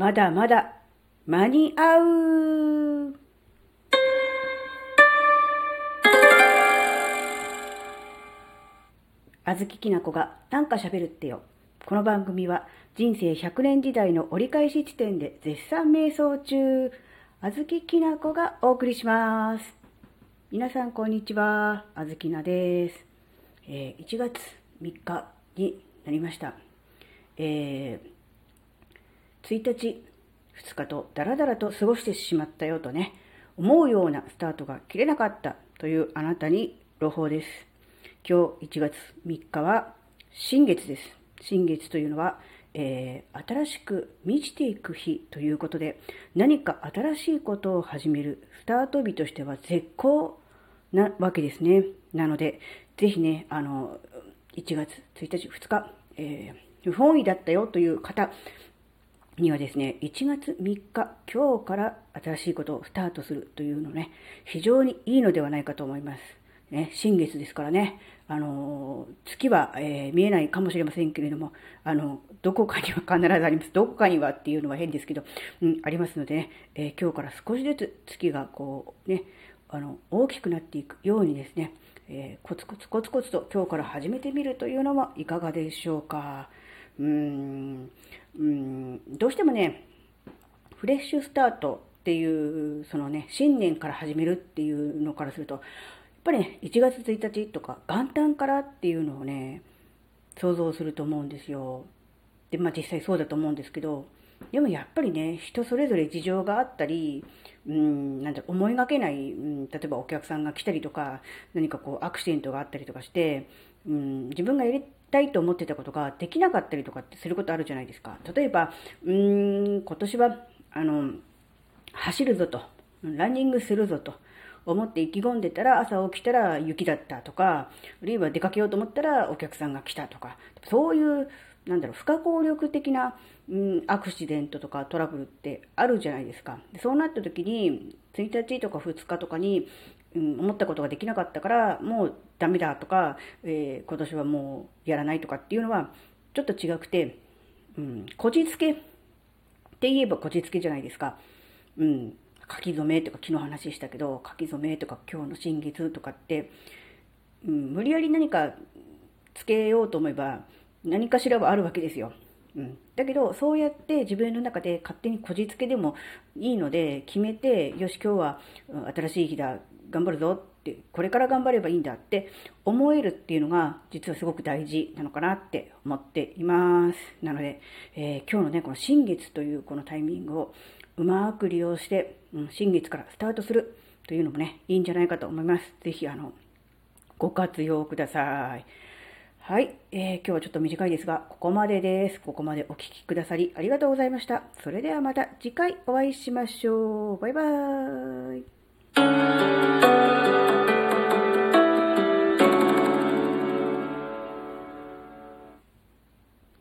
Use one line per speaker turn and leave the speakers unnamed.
まだまだ間に合うあずききなこが短歌しゃべるってよ。この番組は人生100年時代の折り返し地点で絶賛瞑想中、あずききなこがお送りします。皆さんこんにちは。あずきなです。えー、1月3日になりました。えー、1日、2日とダラダラと過ごしてしまったよとね、思うようなスタートが切れなかったというあなたに朗報です。今日1月3日は新月です。新月というのは、えー、新しく満ちていく日ということで、何か新しいことを始めるスタート日としては絶好なわけですね。なので、ぜひね、あの、1月1日、2日、えー、不本意だったよという方にはですね、1月3日、今日から新しいことをスタートするというのね、非常にいいのではないかと思います。ね、新月ですからね、あの、月は、えー、見えないかもしれませんけれども、あの、どこかには必ずあります。どこかにはっていうのは変ですけど、うん、ありますのでね、えー、今日から少しずつ月がこう、ね、あの、大きくなっていくようにですね、えー、コツコツコツコツと今日から始めてみるというのはいかがでしょうか。うーん、どうしてもね、フレッシュスタートっていう、そのね、新年から始めるっていうのからするとや、っぱりね、1月1日とか元旦からっていうのをね、想像すると思うんですよ。で、まあ実際そうだと思うんですけど、でもやっぱりね、人それぞれ事情があったり、うん、なんだ思いがけない、うん、例えばお客さんが来たりとか、何かこうアクシデントがあったりとかして、うん、自分がやりたいと思ってたことができなかったりとかってすることあるじゃないですか。例えば、うん、今年は、あの、走るぞと、ランニングするぞと。思って意気込んでたら朝起きたら雪だったとか、あるいは出かけようと思ったらお客さんが来たとか、そういう、なんだろう、不可抗力的な、うん、アクシデントとかトラブルってあるじゃないですか。でそうなった時に、1日とか2日とかに、うん、思ったことができなかったから、もうダメだとか、えー、今年はもうやらないとかっていうのは、ちょっと違くて、うん、こじつけって言えばこじつけじゃないですか。うん。書き初めとか昨日話したけど書き初めとか今日の新月とかって、うん、無理やり何かつけようと思えば何かしらはあるわけですよ。うん、だけどそうやって自分の中で勝手にこじつけでもいいので決めてよし今日は新しい日だ頑張るぞってこれから頑張ればいいんだって思えるっていうのが実はすごく大事なのかなって思っています。なので、えー、今日のねこの新月というこのタイミングをうまく利用して、うん、新月からスタートするというのもね、いいんじゃないかと思います。ぜひ、あの、ご活用ください。はい、えー、今日はちょっと短いですが、ここまでです。ここまでお聴きくださりありがとうございました。それではまた次回お会いしましょう。バイバーイ。